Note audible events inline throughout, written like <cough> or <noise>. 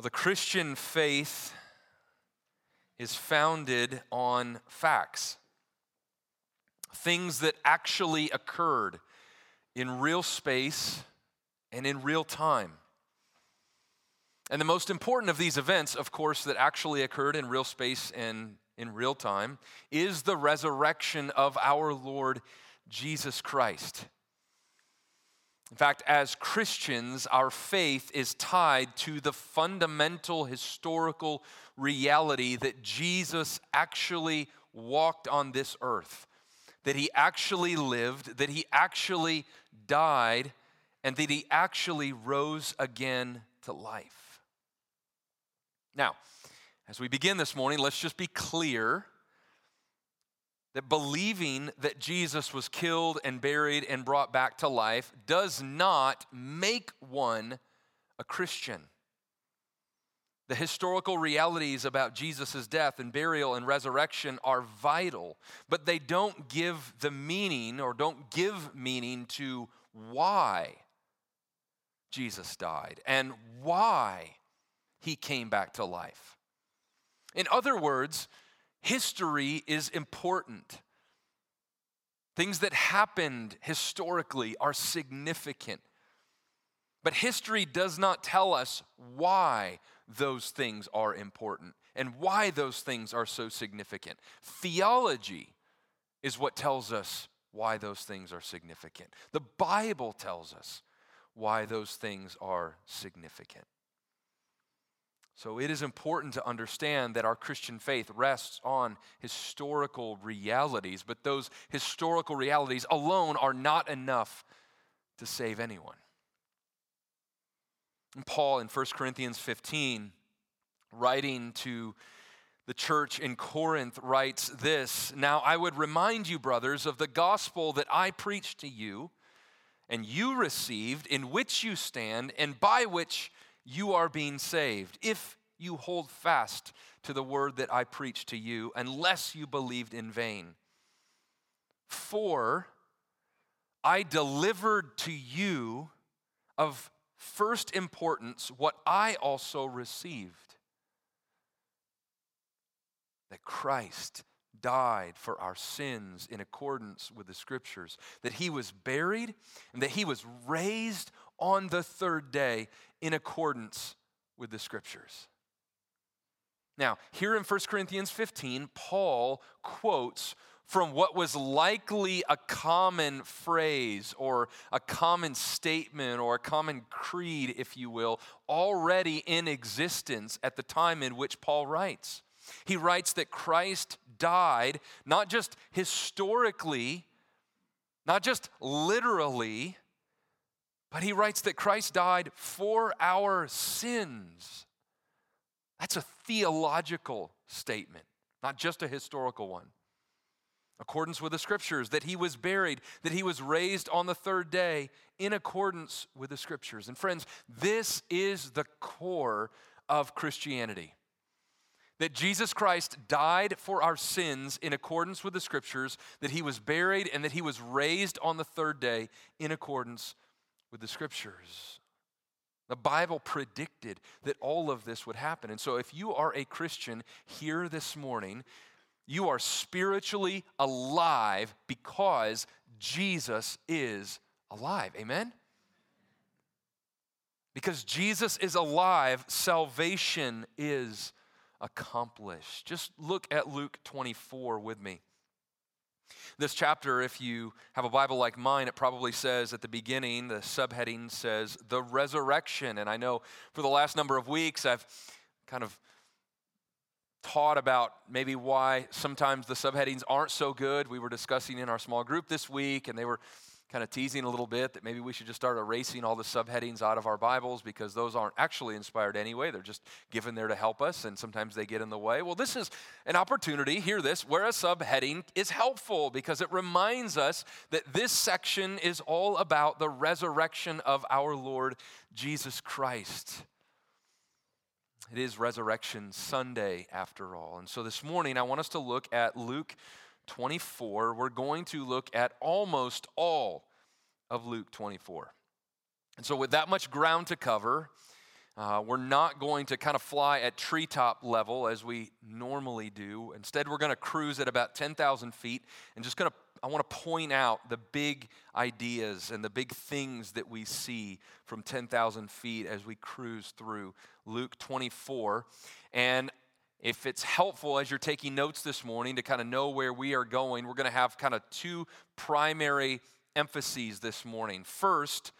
Well, the Christian faith is founded on facts, things that actually occurred in real space and in real time. And the most important of these events, of course, that actually occurred in real space and in real time, is the resurrection of our Lord Jesus Christ. In fact, as Christians, our faith is tied to the fundamental historical reality that Jesus actually walked on this earth, that he actually lived, that he actually died, and that he actually rose again to life. Now, as we begin this morning, let's just be clear that believing that Jesus was killed and buried and brought back to life does not make one a Christian. The historical realities about Jesus' death and burial and resurrection are vital, but they don't give the meaning or don't give meaning to why Jesus died and why he came back to life. In other words, history is important. Things that happened historically are significant. But history does not tell us why those things are important and why those things are so significant. Theology is what tells us why those things are significant. The Bible tells us why those things are significant. So it is important to understand that our Christian faith rests on historical realities, but those historical realities alone are not enough to save anyone. And Paul in 1 Corinthians 15, writing to the church in Corinth, writes this Now I would remind you, brothers, of the gospel that I preached to you and you received, in which you stand, and by which you are being saved, if you hold fast to the word that I preached to you, unless you believed in vain. For I delivered to you of first importance what I also received that Christ died for our sins in accordance with the scriptures, that he was buried, and that he was raised on the third day in accordance with the scriptures. Now, here in 1 Corinthians 15, Paul quotes from what was likely a common phrase or a common statement or a common creed, if you will, already in existence at the time in which Paul writes. He writes that Christ died not just historically, not just literally, but he writes that Christ died for our sins. That's a theological statement, not just a historical one. Accordance with the scriptures, that he was buried, that he was raised on the third day in accordance with the scriptures. And friends, this is the core of Christianity that Jesus Christ died for our sins in accordance with the scriptures, that he was buried, and that he was raised on the third day in accordance with the scriptures. The Bible predicted that all of this would happen. And so, if you are a Christian here this morning, you are spiritually alive because Jesus is alive. Amen? Because Jesus is alive, salvation is accomplished. Just look at Luke 24 with me. This chapter, if you have a Bible like mine, it probably says at the beginning, the subheading says, the resurrection. And I know for the last number of weeks, I've kind of taught about maybe why sometimes the subheadings aren't so good. We were discussing in our small group this week, and they were kind of teasing a little bit that maybe we should just start erasing all the subheadings out of our Bibles because those aren't actually inspired anyway. They're just given there to help us, and sometimes they get in the way. Well, this is an opportunity, hear this, where a subheading is helpful because it reminds us that this section is all about the resurrection of our Lord Jesus Christ. It is Resurrection Sunday, after all. And so this morning, I want us to look at Luke 24, we're going to look at almost all of Luke 24. And so, with that much ground to cover, Uh, we're not going to kind of fly at treetop level as we normally do. Instead, we're going to cruise at about 10,000 feet and just going to, I want to point out the big ideas and the big things that we see from 10,000 feet as we cruise through Luke 24. And if it's helpful as you're taking notes this morning to kind of know where we are going, we're going to have kind of two primary emphases this morning. First,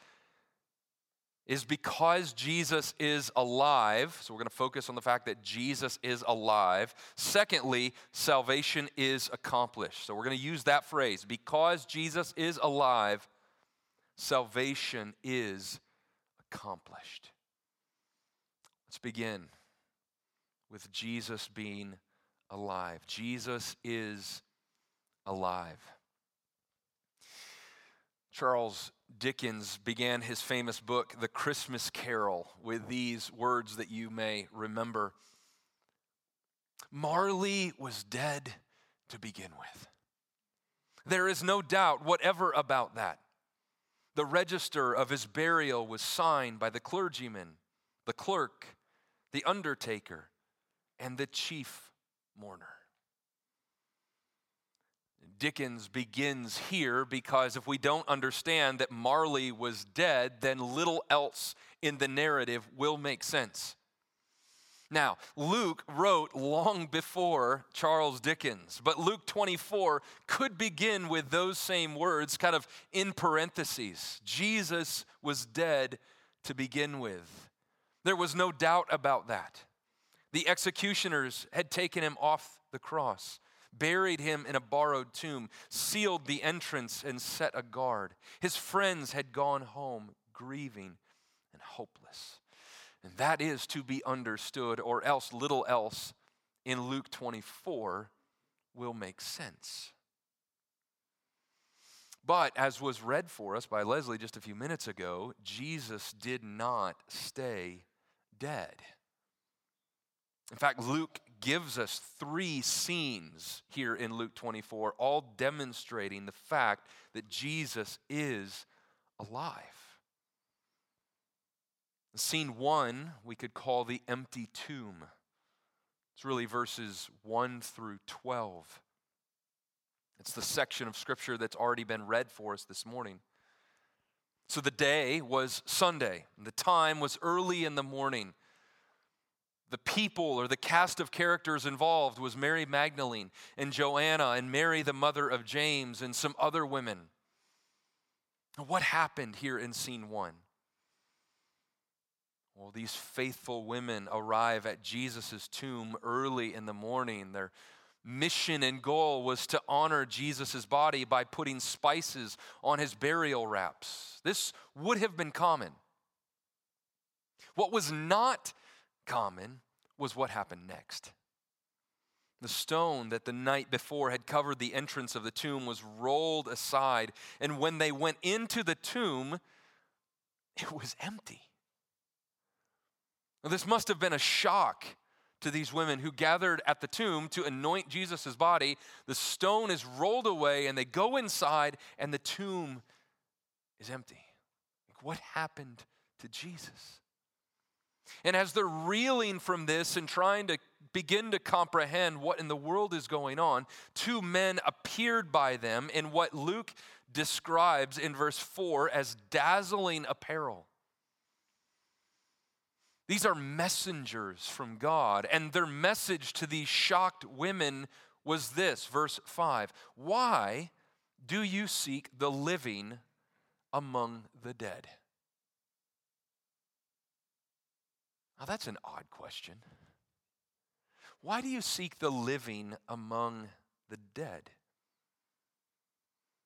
is because Jesus is alive. So we're going to focus on the fact that Jesus is alive. Secondly, salvation is accomplished. So we're going to use that phrase because Jesus is alive, salvation is accomplished. Let's begin with Jesus being alive. Jesus is alive. Charles Dickens began his famous book, The Christmas Carol, with these words that you may remember Marley was dead to begin with. There is no doubt whatever about that. The register of his burial was signed by the clergyman, the clerk, the undertaker, and the chief mourner. Dickens begins here because if we don't understand that Marley was dead, then little else in the narrative will make sense. Now, Luke wrote long before Charles Dickens, but Luke 24 could begin with those same words, kind of in parentheses. Jesus was dead to begin with. There was no doubt about that. The executioners had taken him off the cross buried him in a borrowed tomb, sealed the entrance, and set a guard. His friends had gone home grieving and hopeless. And that is to be understood, or else little else in Luke 24 will make sense. But as was read for us by Leslie just a few minutes ago, Jesus did not stay dead. In fact, Luke gives us three scenes here in Luke 24, all demonstrating the fact that Jesus is alive. Scene one, we could call the empty tomb. It's really verses 1 through 12. It's the section of scripture that's already been read for us this morning. So the day was Sunday, the time was early in the morning the people or the cast of characters involved was Mary Magdalene and Joanna and Mary, the mother of James, and some other women. What happened here in scene one? Well, these faithful women arrive at Jesus' tomb early in the morning. Their mission and goal was to honor Jesus' body by putting spices on his burial wraps. This would have been common. What was not common was what happened next. The stone that the night before had covered the entrance of the tomb was rolled aside, and when they went into the tomb, it was empty. Now, this must have been a shock to these women who gathered at the tomb to anoint Jesus' body. The stone is rolled away, and they go inside, and the tomb is empty. What happened to Jesus? And as they're reeling from this and trying to begin to comprehend what in the world is going on, two men appeared by them in what Luke describes in verse 4 as dazzling apparel. These are messengers from God, and their message to these shocked women was this verse 5 Why do you seek the living among the dead? Now, that's an odd question. Why do you seek the living among the dead?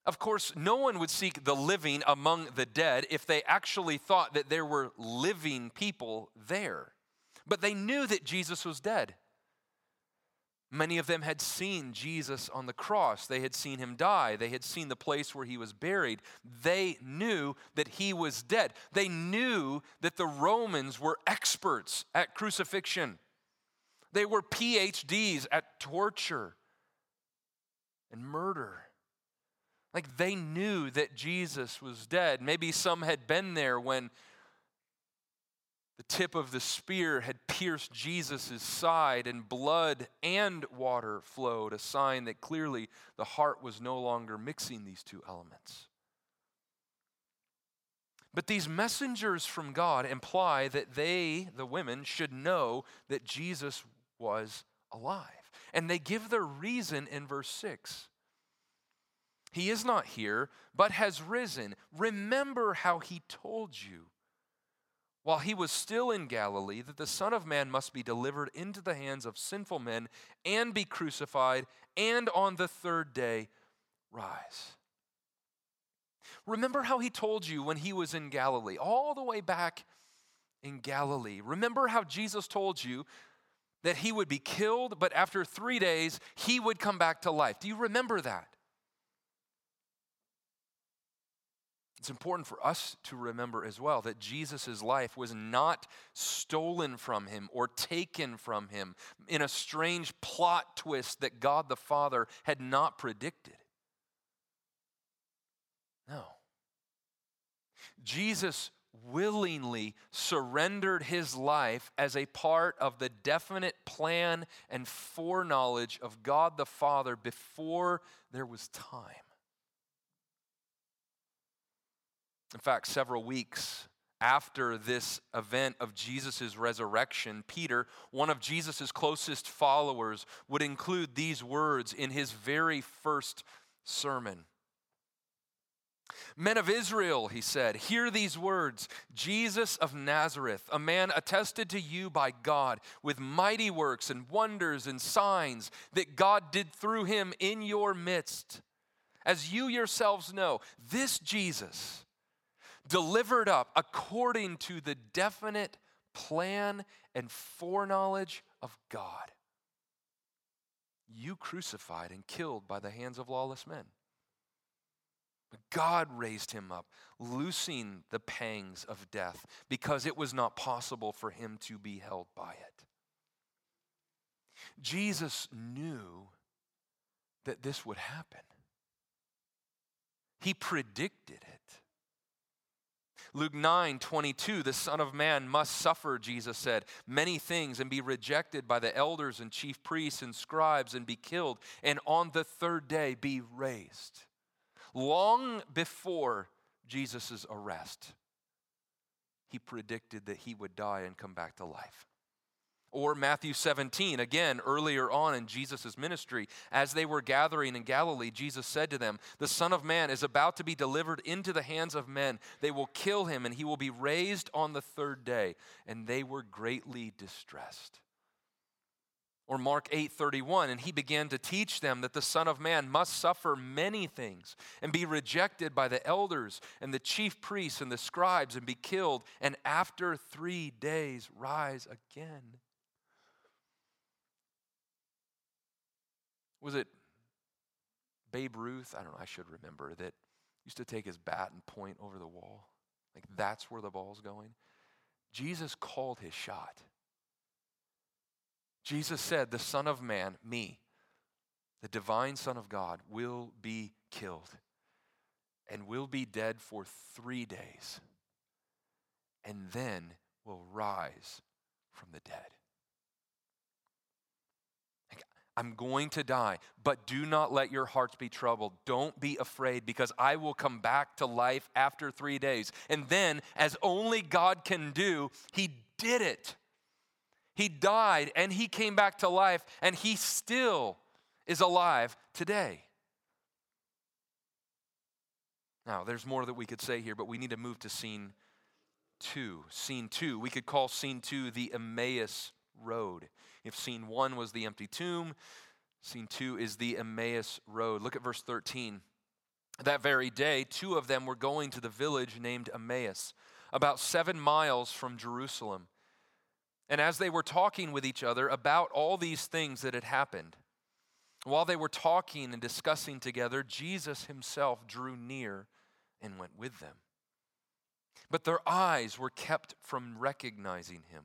Of course, no one would seek the living among the dead if they actually thought that there were living people there. But they knew that Jesus was dead. Many of them had seen Jesus on the cross. They had seen him die. They had seen the place where he was buried. They knew that he was dead. They knew that the Romans were experts at crucifixion. They were PhDs at torture and murder. Like they knew that Jesus was dead. Maybe some had been there when The tip of the spear had pierced Jesus' side, and blood and water flowed, a sign that clearly the heart was no longer mixing these two elements. But these messengers from God imply that they, the women, should know that Jesus was alive. And they give their reason in verse 6. He is not here, but has risen. Remember how he told you while he was still in Galilee that the Son of Man must be delivered into the hands of sinful men and be crucified, and on the third day rise. Remember how he told you when he was in Galilee, all the way back in Galilee. Remember how Jesus told you that he would be killed, but after three days, he would come back to life. Do you remember that? It's important for us to remember as well that Jesus' life was not stolen from him or taken from him in a strange plot twist that God the Father had not predicted. No. Jesus willingly surrendered his life as a part of the definite plan and foreknowledge of God the Father before there was time. In fact, several weeks after this event of Jesus' resurrection, Peter, one of Jesus' closest followers, would include these words in his very first sermon. Men of Israel, he said, hear these words Jesus of Nazareth, a man attested to you by God with mighty works and wonders and signs that God did through him in your midst. As you yourselves know, this Jesus delivered up according to the definite plan and foreknowledge of God. You crucified and killed by the hands of lawless men. But God raised him up, loosing the pangs of death, because it was not possible for him to be held by it. Jesus knew that this would happen, he predicted it. Luke 9, 22, the Son of Man must suffer, Jesus said, many things and be rejected by the elders and chief priests and scribes and be killed, and on the third day be raised. Long before Jesus' arrest, he predicted that he would die and come back to life. Or Matthew 17, again, earlier on in Jesus' ministry, as they were gathering in Galilee, Jesus said to them, The Son of Man is about to be delivered into the hands of men. They will kill him, and he will be raised on the third day. And they were greatly distressed. Or Mark 8:31 and he began to teach them that the son of man must suffer many things and be rejected by the elders and the chief priests and the scribes and be killed and after 3 days rise again. Was it Babe Ruth? I don't know, I should remember that used to take his bat and point over the wall. Like that's where the ball's going. Jesus called his shot. Jesus said, The Son of Man, me, the divine Son of God, will be killed and will be dead for three days and then will rise from the dead. I'm going to die, but do not let your hearts be troubled. Don't be afraid because I will come back to life after three days. And then, as only God can do, He did it. He died and He came back to life, and He still is alive today. Now, there's more that we could say here, but we need to move to scene two. Scene two. We could call scene two the Emmaus Road. If scene one was the empty tomb, scene two is the Emmaus Road. Look at verse 13. That very day, two of them were going to the village named Emmaus, about seven miles from Jerusalem. And as they were talking with each other about all these things that had happened, while they were talking and discussing together, Jesus himself drew near and went with them. But their eyes were kept from recognizing him.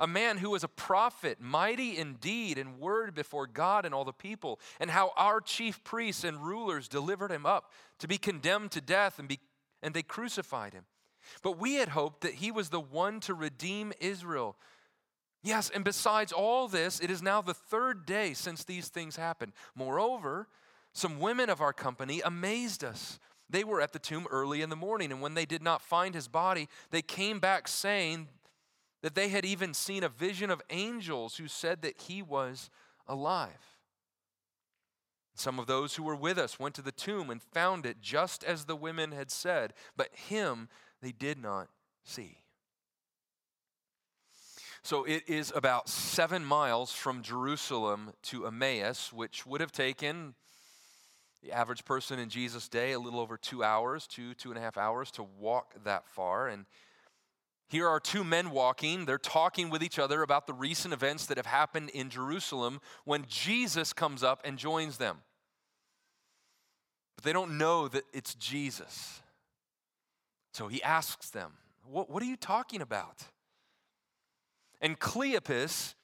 a man who was a prophet, mighty in deed and word before God and all the people, and how our chief priests and rulers delivered him up to be condemned to death, and, be, and they crucified him. But we had hoped that he was the one to redeem Israel. Yes, and besides all this, it is now the third day since these things happened. Moreover, some women of our company amazed us. They were at the tomb early in the morning, and when they did not find his body, they came back saying that they had even seen a vision of angels who said that he was alive. Some of those who were with us went to the tomb and found it just as the women had said, but him they did not see. So it is about seven miles from Jerusalem to Emmaus, which would have taken the average person in Jesus' day a little over two hours, two, two and a half hours to walk that far. And here are two men walking. They're talking with each other about the recent events that have happened in Jerusalem when Jesus comes up and joins them. But they don't know that it's Jesus. So he asks them, What, what are you talking about? And Cleopas,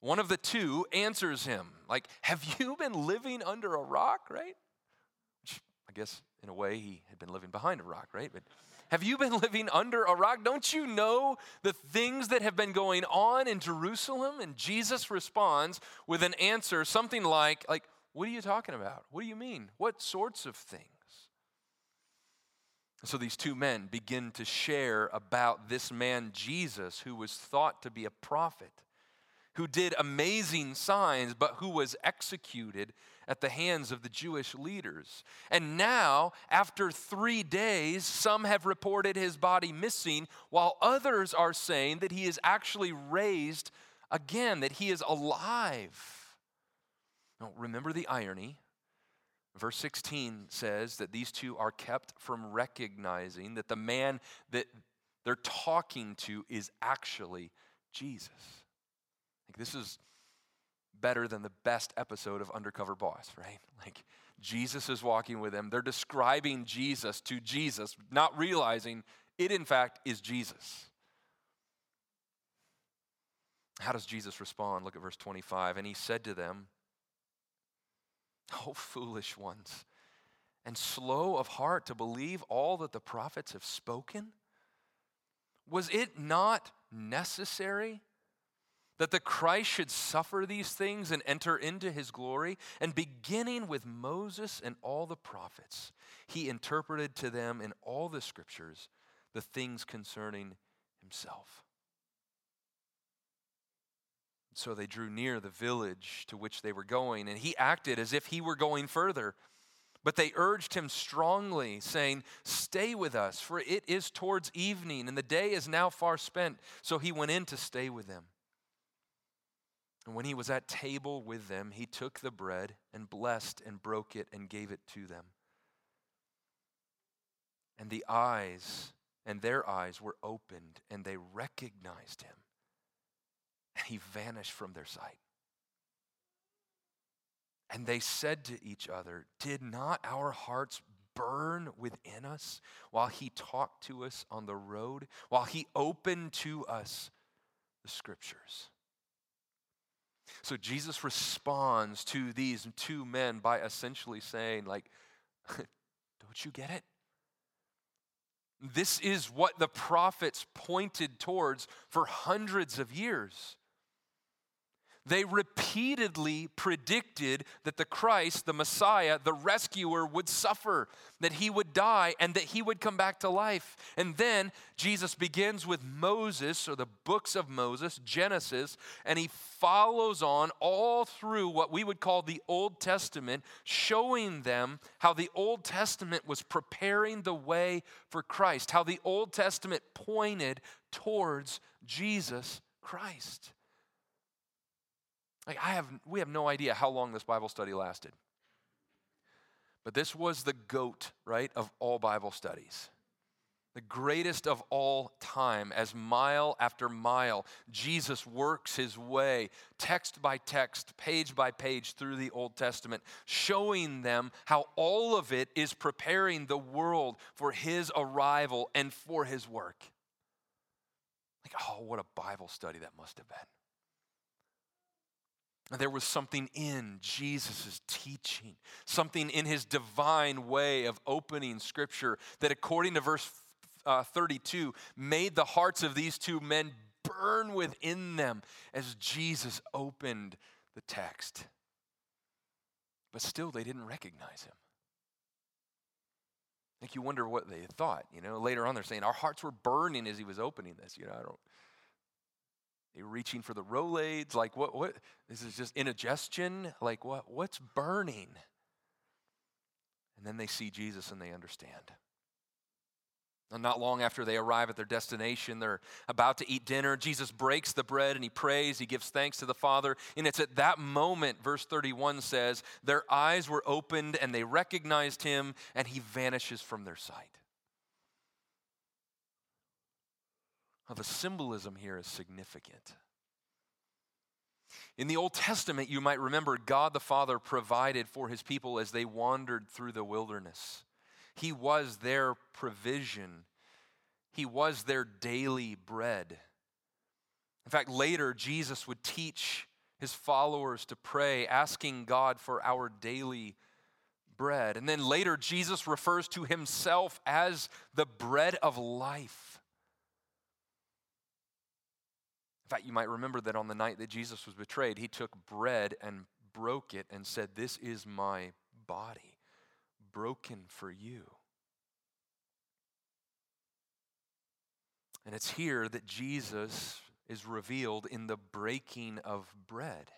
one of the two, answers him, like, Have you been living under a rock, right? Which I guess in a way he had been living behind a rock, right? But have you been <laughs> living under a rock? Don't you know the things that have been going on in Jerusalem? And Jesus responds with an answer, something like, like, what are you talking about? What do you mean? What sorts of things? so these two men begin to share about this man, Jesus, who was thought to be a prophet, who did amazing signs, but who was executed at the hands of the Jewish leaders. And now, after three days, some have reported his body missing, while others are saying that he is actually raised again, that he is alive. Now, remember the irony. Verse 16 says that these two are kept from recognizing that the man that they're talking to is actually Jesus. Like this is better than the best episode of Undercover Boss, right? <laughs> Like Jesus is walking with them. They're describing Jesus to Jesus, not realizing it, in fact, is Jesus. How does Jesus respond? Look at verse 25. And he said to them, Oh, foolish ones, and slow of heart to believe all that the prophets have spoken? Was it not necessary that the Christ should suffer these things and enter into his glory. And beginning with Moses and all the prophets, he interpreted to them in all the scriptures the things concerning himself. So they drew near the village to which they were going, and he acted as if he were going further. But they urged him strongly, saying, Stay with us, for it is towards evening, and the day is now far spent. So he went in to stay with them. And when he was at table with them, he took the bread and blessed and broke it and gave it to them. And the eyes, and their eyes were opened, and they recognized him. And he vanished from their sight. And they said to each other, Did not our hearts burn within us while he talked to us on the road, while he opened to us the scriptures? So Jesus responds to these two men by essentially saying, like, <laughs> don't you get it? This is what the prophets pointed towards for hundreds of years. They repeatedly predicted that the Christ, the Messiah, the rescuer, would suffer, that he would die, and that he would come back to life. And then Jesus begins with Moses, or the books of Moses, Genesis, and he follows on all through what we would call the Old Testament, showing them how the Old Testament was preparing the way for Christ, how the Old Testament pointed towards Jesus Christ. Like I have, we have no idea how long this Bible study lasted. But this was the goat, right, of all Bible studies. the greatest of all time, as mile after mile, Jesus works his way, text by text, page by page, through the Old Testament, showing them how all of it is preparing the world for his arrival and for his work. Like, oh, what a Bible study that must have been. There was something in Jesus' teaching, something in his divine way of opening Scripture that, according to verse uh, 32 made the hearts of these two men burn within them as Jesus opened the text. But still, they didn't recognize him. Think you wonder what they thought. You know, later on they're saying our hearts were burning as he was opening this. You know, I don't. They were reaching for the Rolaids. Like what? What? This is just indigestion. Like what? What's burning? And then they see Jesus and they understand. And not long after they arrive at their destination, they're about to eat dinner. Jesus breaks the bread and he prays. He gives thanks to the Father. And it's at that moment, verse 31 says, their eyes were opened and they recognized him, and he vanishes from their sight. Now, the symbolism here is significant. In the Old Testament, you might remember God the Father provided for his people as they wandered through the wilderness. He was their provision, He was their daily bread. In fact, later, Jesus would teach his followers to pray, asking God for our daily bread. And then later, Jesus refers to himself as the bread of life. In fact, you might remember that on the night that Jesus was betrayed, he took bread and broke it and said, This is my body broken for you. And it's here that Jesus is revealed in the breaking of bread,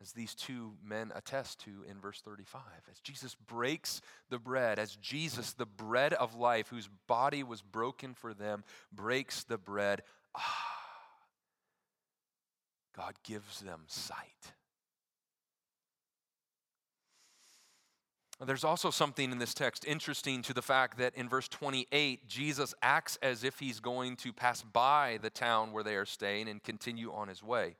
as these two men attest to in verse 35. As Jesus breaks the bread, as Jesus, the bread of life, whose body was broken for them, breaks the bread, ah, God gives them sight. There's also something in this text interesting to the fact that in verse 28, Jesus acts as if he's going to pass by the town where they are staying and continue on his way,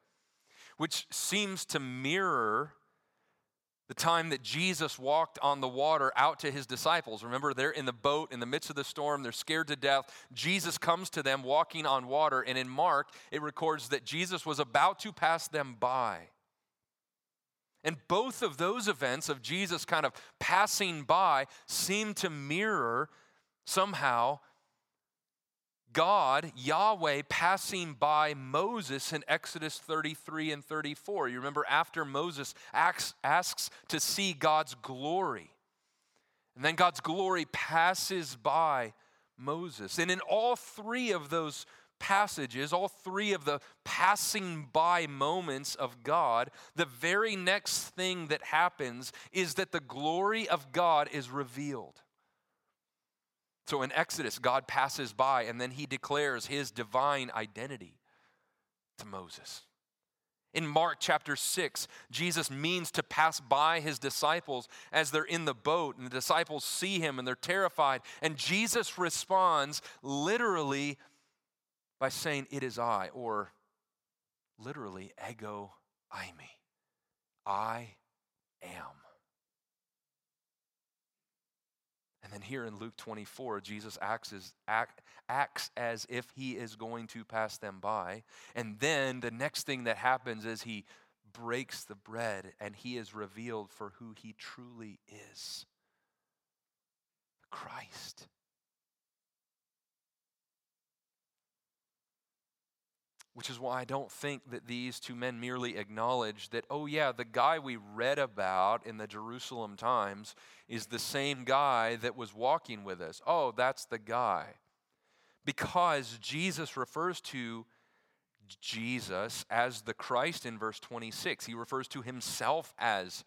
which seems to mirror the time that Jesus walked on the water out to his disciples. Remember, they're in the boat in the midst of the storm, they're scared to death. Jesus comes to them walking on water, and in Mark, it records that Jesus was about to pass them by. And both of those events of Jesus kind of passing by seem to mirror somehow God, Yahweh, passing by Moses in Exodus 33 and 34. You remember after Moses asks, asks to see God's glory. And then God's glory passes by Moses. And in all three of those passages, all three of the passing by moments of God, the very next thing that happens is that the glory of God is revealed. So in Exodus, God passes by and then he declares his divine identity to Moses. In Mark chapter 6, Jesus means to pass by his disciples as they're in the boat, and the disciples see him and they're terrified. And Jesus responds literally by saying, It is I, or literally, ego eimi. I am. And here in Luke 24, Jesus acts as, act, acts as if he is going to pass them by. And then the next thing that happens is he breaks the bread and he is revealed for who he truly is Christ. Which is why I don't think that these two men merely acknowledge that, oh, yeah, the guy we read about in the Jerusalem Times is the same guy that was walking with us. Oh, that's the guy. Because Jesus refers to Jesus as the Christ in verse 26, he refers to himself as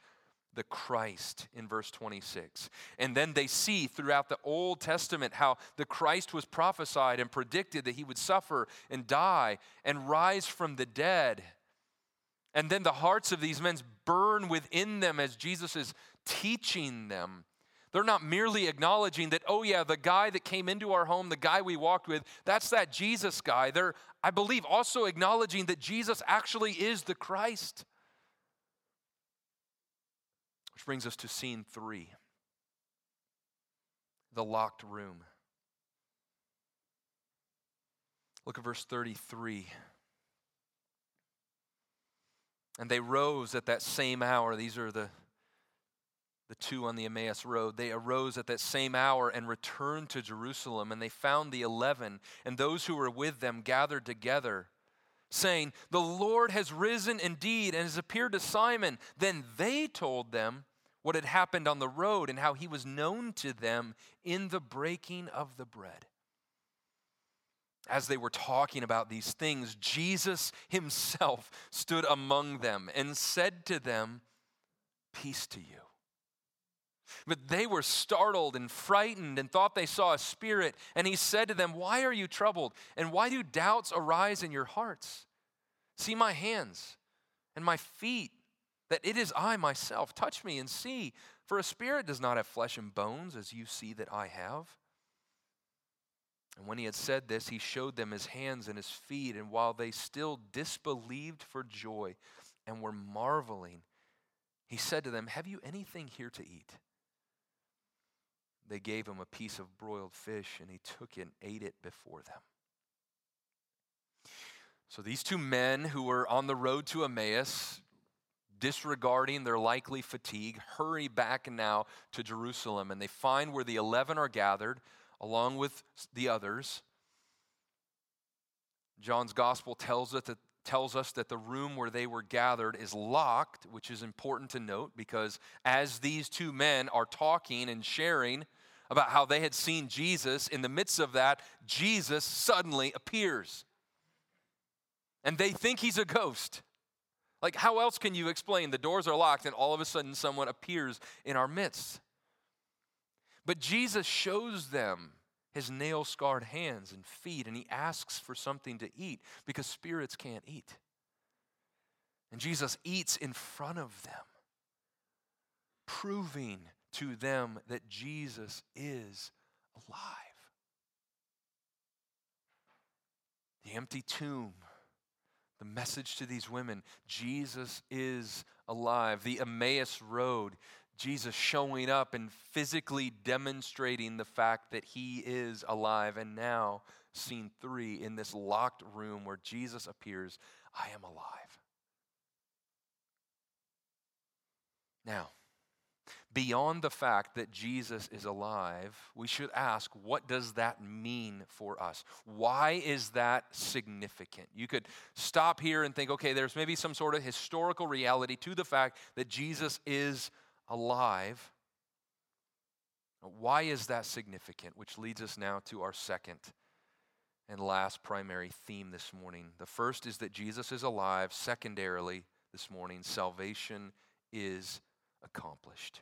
the Christ in verse 26. And then they see throughout the Old Testament how the Christ was prophesied and predicted that he would suffer and die and rise from the dead. And then the hearts of these men burn within them as Jesus is teaching them. They're not merely acknowledging that, oh, yeah, the guy that came into our home, the guy we walked with, that's that Jesus guy. They're, I believe, also acknowledging that Jesus actually is the Christ. Brings us to scene three the locked room. Look at verse 33. And they rose at that same hour. These are the, the two on the Emmaus Road. They arose at that same hour and returned to Jerusalem. And they found the eleven and those who were with them gathered together, saying, The Lord has risen indeed and has appeared to Simon. Then they told them what had happened on the road and how he was known to them in the breaking of the bread as they were talking about these things, Jesus himself <laughs> stood among them and said to them, Peace to you. But they were startled and frightened and thought they saw a spirit. And he said to them, Why are you troubled? And why do doubts arise in your hearts? See my hands and my feet, that it is I myself. Touch me and see, for a spirit does not have flesh and bones, as you see that I have. And when he had said this, he showed them his hands and his feet. And while they still disbelieved for joy and were marveling, he said to them, Have you anything here to eat? They gave him a piece of broiled fish, and he took it and ate it before them. So these two men who were on the road to Emmaus, disregarding their likely fatigue, hurry back now to Jerusalem, and they find where the eleven are gathered along with the others. John's gospel tells us that tells us that the room where they were gathered is locked, which is important to note because as these two men are talking and sharing about how they had seen Jesus, in the midst of that, Jesus suddenly appears. And they think he's a ghost. Like, how else can you explain the doors are locked and all of a sudden someone appears in our midst? But Jesus shows them his nail scarred hands and feet, and he asks for something to eat because spirits can't eat. And Jesus eats in front of them, proving to them that Jesus is alive. The empty tomb, the message to these women Jesus is alive. The Emmaus Road, Jesus showing up and physically demonstrating the fact that he is alive. And now, scene three, in this locked room where Jesus appears, I am alive. Now, beyond the fact that Jesus is alive, we should ask what does that mean for us? Why is that significant? You could stop here and think, okay, there's maybe some sort of historical reality to the fact that Jesus is alive. Why is that significant? Which leads us now to our second and last primary theme this morning. The first is that Jesus is alive. Secondarily, this morning, salvation is accomplished.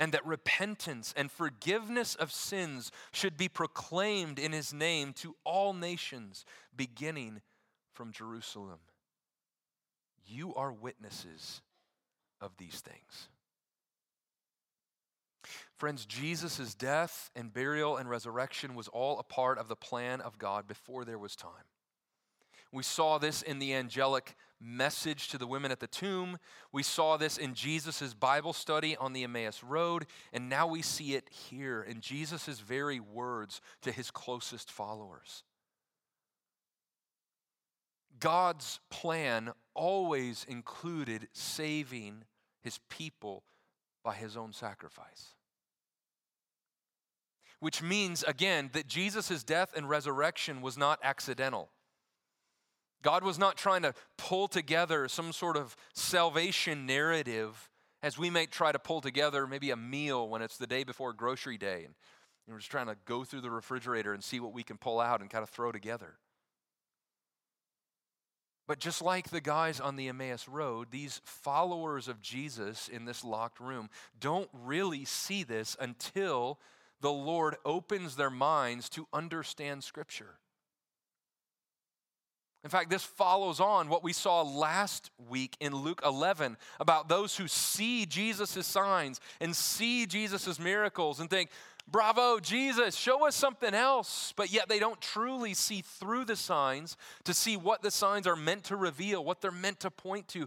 and that repentance and forgiveness of sins should be proclaimed in his name to all nations, beginning from Jerusalem. You are witnesses of these things. Friends, Jesus' death and burial and resurrection was all a part of the plan of God before there was time. We saw this in the angelic message to the women at the tomb. We saw this in Jesus' Bible study on the Emmaus Road. And now we see it here in Jesus' very words to his closest followers. God's plan always included saving his people by his own sacrifice. Which means, again, that Jesus' death and resurrection was not accidental. God was not trying to pull together some sort of salvation narrative as we may try to pull together maybe a meal when it's the day before grocery day and we're just trying to go through the refrigerator and see what we can pull out and kind of throw together. But just like the guys on the Emmaus Road, these followers of Jesus in this locked room don't really see this until the Lord opens their minds to understand Scripture. In fact, this follows on what we saw last week in Luke 11 about those who see Jesus' signs and see Jesus' miracles and think, Bravo, Jesus, show us something else. But yet they don't truly see through the signs to see what the signs are meant to reveal, what they're meant to point to,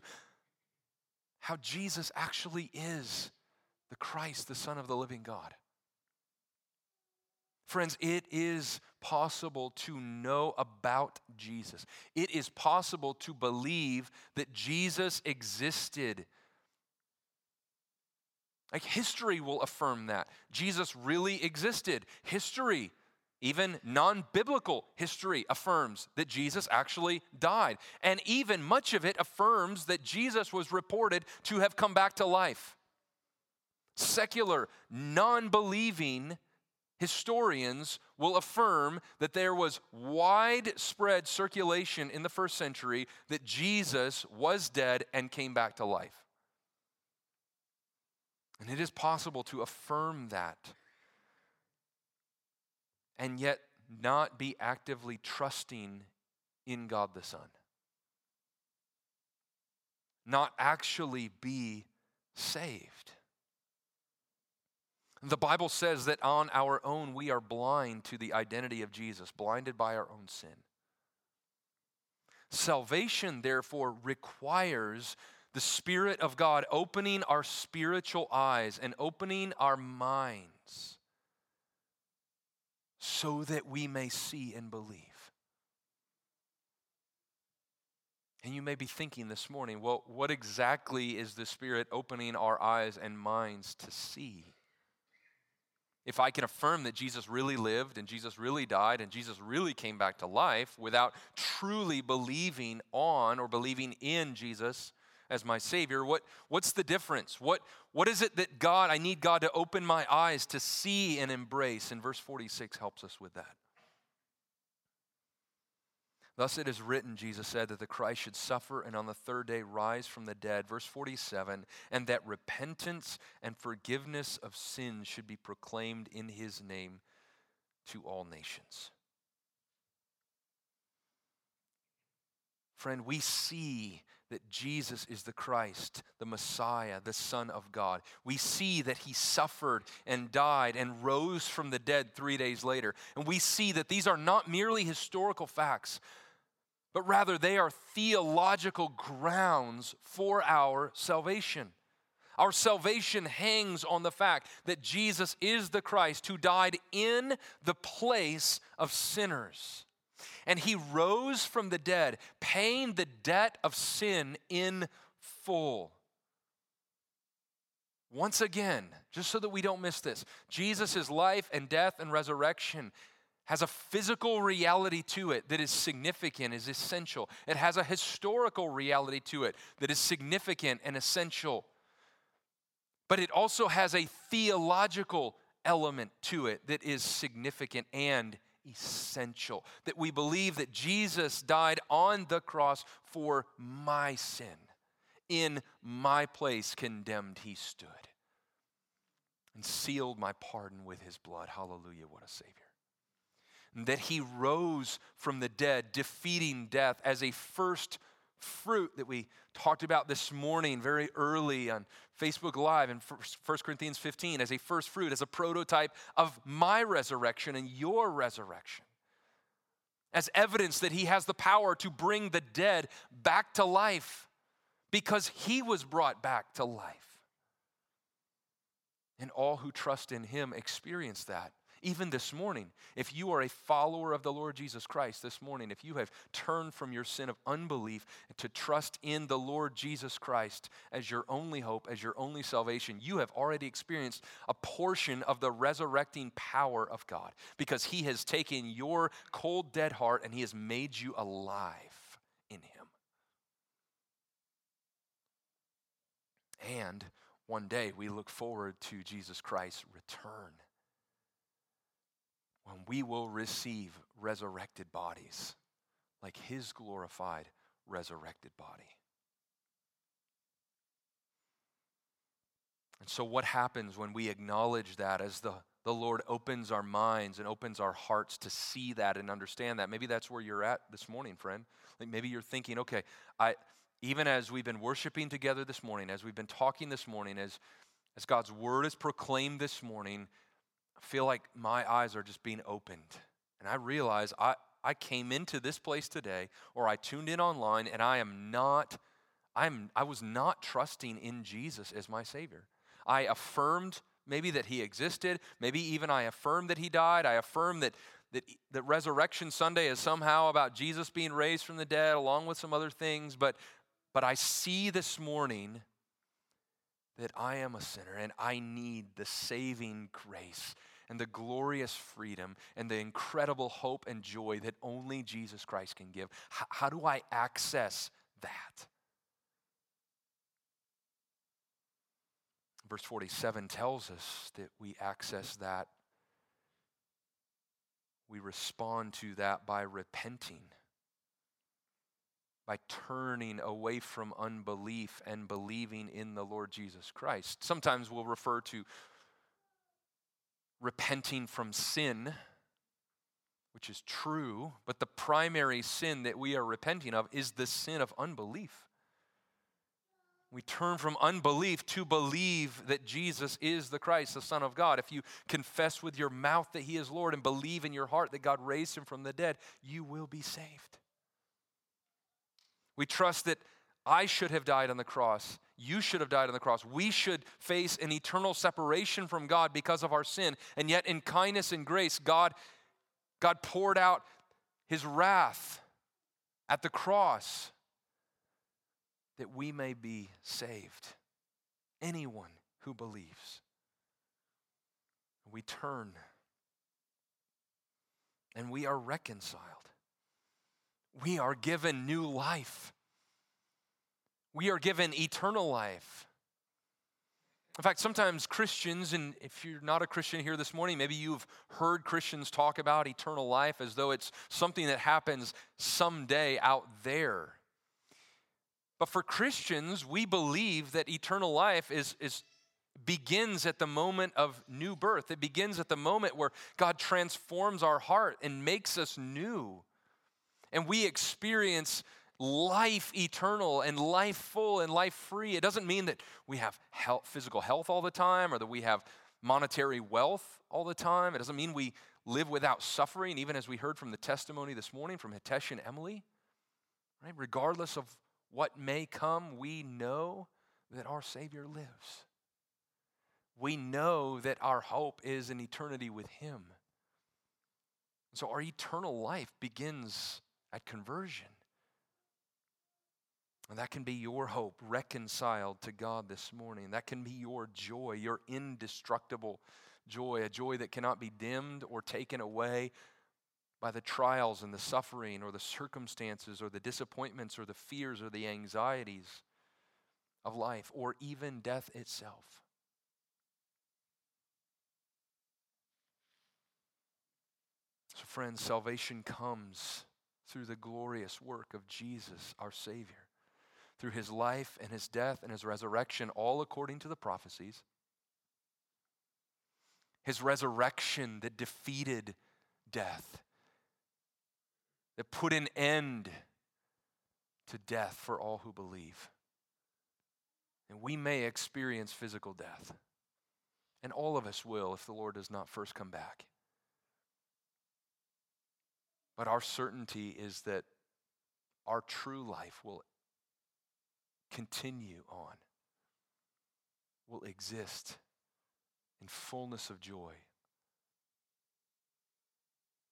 how Jesus actually is the Christ, the Son of the living God. Friends, it is possible to know about Jesus. It is possible to believe that Jesus existed like history will affirm that. Jesus really existed. History, even non biblical history, affirms that Jesus actually died. And even much of it affirms that Jesus was reported to have come back to life. Secular, non believing historians will affirm that there was widespread circulation in the first century that Jesus was dead and came back to life. And it is possible to affirm that and yet not be actively trusting in God the Son. Not actually be saved. The Bible says that on our own we are blind to the identity of Jesus, blinded by our own sin. Salvation, therefore, requires the Spirit of God opening our spiritual eyes and opening our minds so that we may see and believe. And you may be thinking this morning, well, what exactly is the Spirit opening our eyes and minds to see? If I can affirm that Jesus really lived and Jesus really died and Jesus really came back to life without truly believing on or believing in Jesus, as my Savior, what, what's the difference? What, what is it that God, I need God to open my eyes to see and embrace? And verse 46 helps us with that. Thus it is written, Jesus said, that the Christ should suffer and on the third day rise from the dead. Verse 47, and that repentance and forgiveness of sins should be proclaimed in his name to all nations. Friend, we see that Jesus is the Christ, the Messiah, the Son of God. We see that he suffered and died and rose from the dead three days later. And we see that these are not merely historical facts, but rather they are theological grounds for our salvation. Our salvation hangs on the fact that Jesus is the Christ who died in the place of sinners and he rose from the dead, paying the debt of sin in full. Once again, just so that we don't miss this, Jesus' life and death and resurrection has a physical reality to it that is significant, is essential. It has a historical reality to it that is significant and essential. But it also has a theological element to it that is significant and essential. That we believe that Jesus died on the cross for my sin. In my place, condemned, he stood and sealed my pardon with his blood. Hallelujah, what a Savior. That he rose from the dead, defeating death as a first fruit that we talked about this morning very early on Facebook Live in 1 Corinthians 15 as a first fruit, as a prototype of my resurrection and your resurrection. As evidence that he has the power to bring the dead back to life because he was brought back to life. And all who trust in him experience that even this morning, if you are a follower of the Lord Jesus Christ this morning, if you have turned from your sin of unbelief to trust in the Lord Jesus Christ as your only hope, as your only salvation, you have already experienced a portion of the resurrecting power of God because He has taken your cold, dead heart and He has made you alive in Him. And one day we look forward to Jesus Christ's return when we will receive resurrected bodies like his glorified resurrected body. And so, what happens when we acknowledge that as the, the Lord opens our minds and opens our hearts to see that and understand that? Maybe that's where you're at this morning, friend. Like maybe you're thinking, okay, I, even as we've been worshiping together this morning, as we've been talking this morning, as, as God's word is proclaimed this morning, feel like my eyes are just being opened. And I realize I, I came into this place today, or I tuned in online, and I am not, I'm, I was not trusting in Jesus as my Savior. I affirmed maybe that He existed, maybe even I affirmed that He died. I affirmed that that, that Resurrection Sunday is somehow about Jesus being raised from the dead, along with some other things, but but I see this morning that I am a sinner and I need the saving grace and the glorious freedom and the incredible hope and joy that only Jesus Christ can give. How do I access that? Verse 47 tells us that we access that. We respond to that by repenting by turning away from unbelief and believing in the Lord Jesus Christ. Sometimes we'll refer to repenting from sin, which is true, but the primary sin that we are repenting of is the sin of unbelief. We turn from unbelief to believe that Jesus is the Christ, the Son of God. If you confess with your mouth that He is Lord and believe in your heart that God raised Him from the dead, you will be saved. We trust that I should have died on the cross. You should have died on the cross. We should face an eternal separation from God because of our sin. And yet, in kindness and grace, God, God poured out his wrath at the cross that we may be saved. Anyone who believes. We turn and we are reconciled we are given new life. We are given eternal life. In fact, sometimes Christians, and if you're not a Christian here this morning, maybe you've heard Christians talk about eternal life as though it's something that happens someday out there. But for Christians, we believe that eternal life is, is begins at the moment of new birth. It begins at the moment where God transforms our heart and makes us new and we experience life eternal and life full and life free. It doesn't mean that we have health, physical health all the time or that we have monetary wealth all the time. It doesn't mean we live without suffering, even as we heard from the testimony this morning from Hitesh and Emily. Right? Regardless of what may come, we know that our Savior lives. We know that our hope is in eternity with Him. So our eternal life begins at conversion. And that can be your hope, reconciled to God this morning. That can be your joy, your indestructible joy, a joy that cannot be dimmed or taken away by the trials and the suffering or the circumstances or the disappointments or the fears or the anxieties of life or even death itself. So, friends, salvation comes through the glorious work of Jesus, our Savior, through his life and his death and his resurrection, all according to the prophecies. His resurrection that defeated death, that put an end to death for all who believe. And we may experience physical death. And all of us will if the Lord does not first come back. But our certainty is that our true life will continue on, will exist in fullness of joy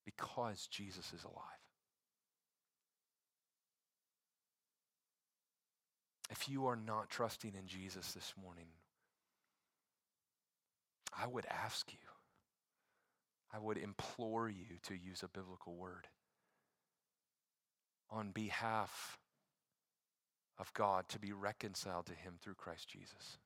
because Jesus is alive. If you are not trusting in Jesus this morning, I would ask you I would implore you to use a biblical word on behalf of God to be reconciled to Him through Christ Jesus.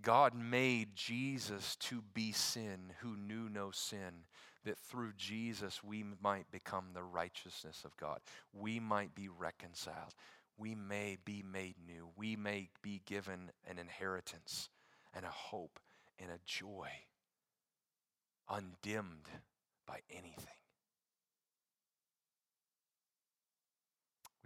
God made Jesus to be sin who knew no sin, that through Jesus we might become the righteousness of God. We might be reconciled. We may be made new. We may be given an inheritance and a hope and a joy undimmed by anything.